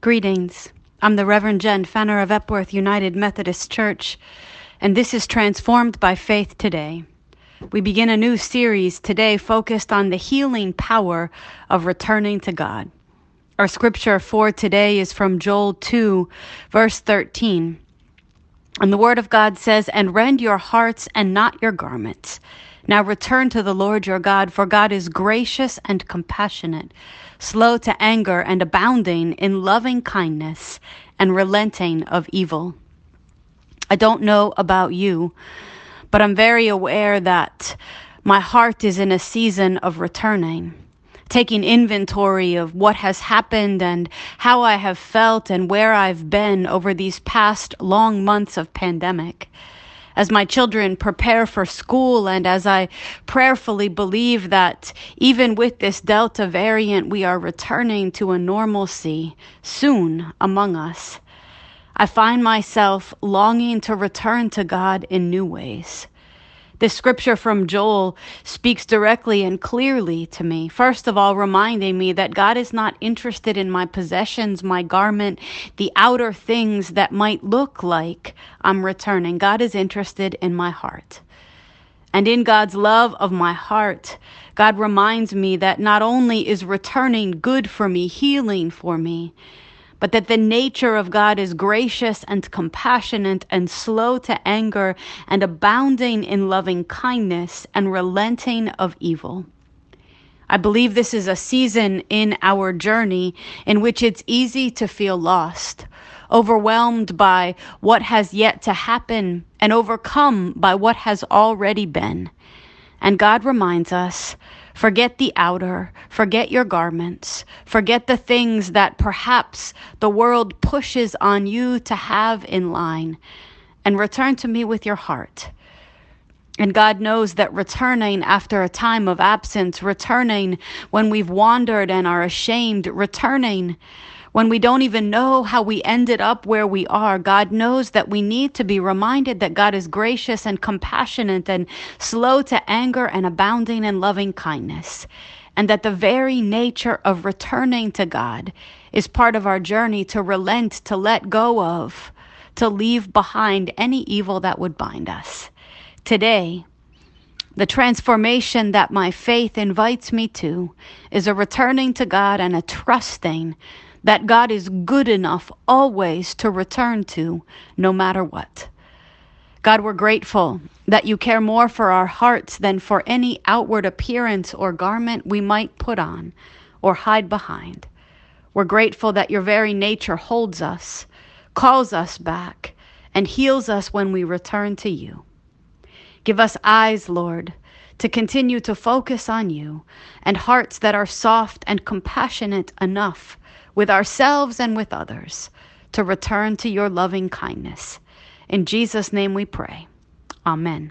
Greetings. I'm the Reverend Jen Fenner of Epworth United Methodist Church, and this is Transformed by Faith Today. We begin a new series today focused on the healing power of returning to God. Our scripture for today is from Joel 2, verse 13. And the Word of God says, And rend your hearts and not your garments. Now return to the Lord your God, for God is gracious and compassionate, slow to anger and abounding in loving kindness and relenting of evil. I don't know about you, but I'm very aware that my heart is in a season of returning taking inventory of what has happened and how I have felt and where I've been over these past long months of pandemic as my children prepare for school and as I prayerfully believe that even with this Delta variant, we are returning to a normalcy soon among us. I find myself longing to return to God in new ways. The scripture from Joel speaks directly and clearly to me. First of all, reminding me that God is not interested in my possessions, my garment, the outer things that might look like I'm returning. God is interested in my heart. And in God's love of my heart, God reminds me that not only is returning good for me, healing for me, but that the nature of God is gracious and compassionate and slow to anger and abounding in loving kindness and relenting of evil. I believe this is a season in our journey in which it's easy to feel lost, overwhelmed by what has yet to happen, and overcome by what has already been. And God reminds us Forget the outer, forget your garments, forget the things that perhaps the world pushes on you to have in line, and return to me with your heart. And God knows that returning after a time of absence, returning when we've wandered and are ashamed, returning when we don't even know how we ended up where we are, God knows that we need to be reminded that God is gracious and compassionate and slow to anger and abounding in loving kindness. And that the very nature of returning to God is part of our journey to relent, to let go of, to leave behind any evil that would bind us. Today, the transformation that my faith invites me to is a returning to God and a trusting that God is good enough always to return to, no matter what. God, we're grateful that you care more for our hearts than for any outward appearance or garment we might put on or hide behind. We're grateful that your very nature holds us, calls us back, and heals us when we return to you. Give us eyes, Lord, to continue to focus on you, and hearts that are soft and compassionate enough with ourselves and with others to return to your loving kindness. In Jesus' name we pray. Amen.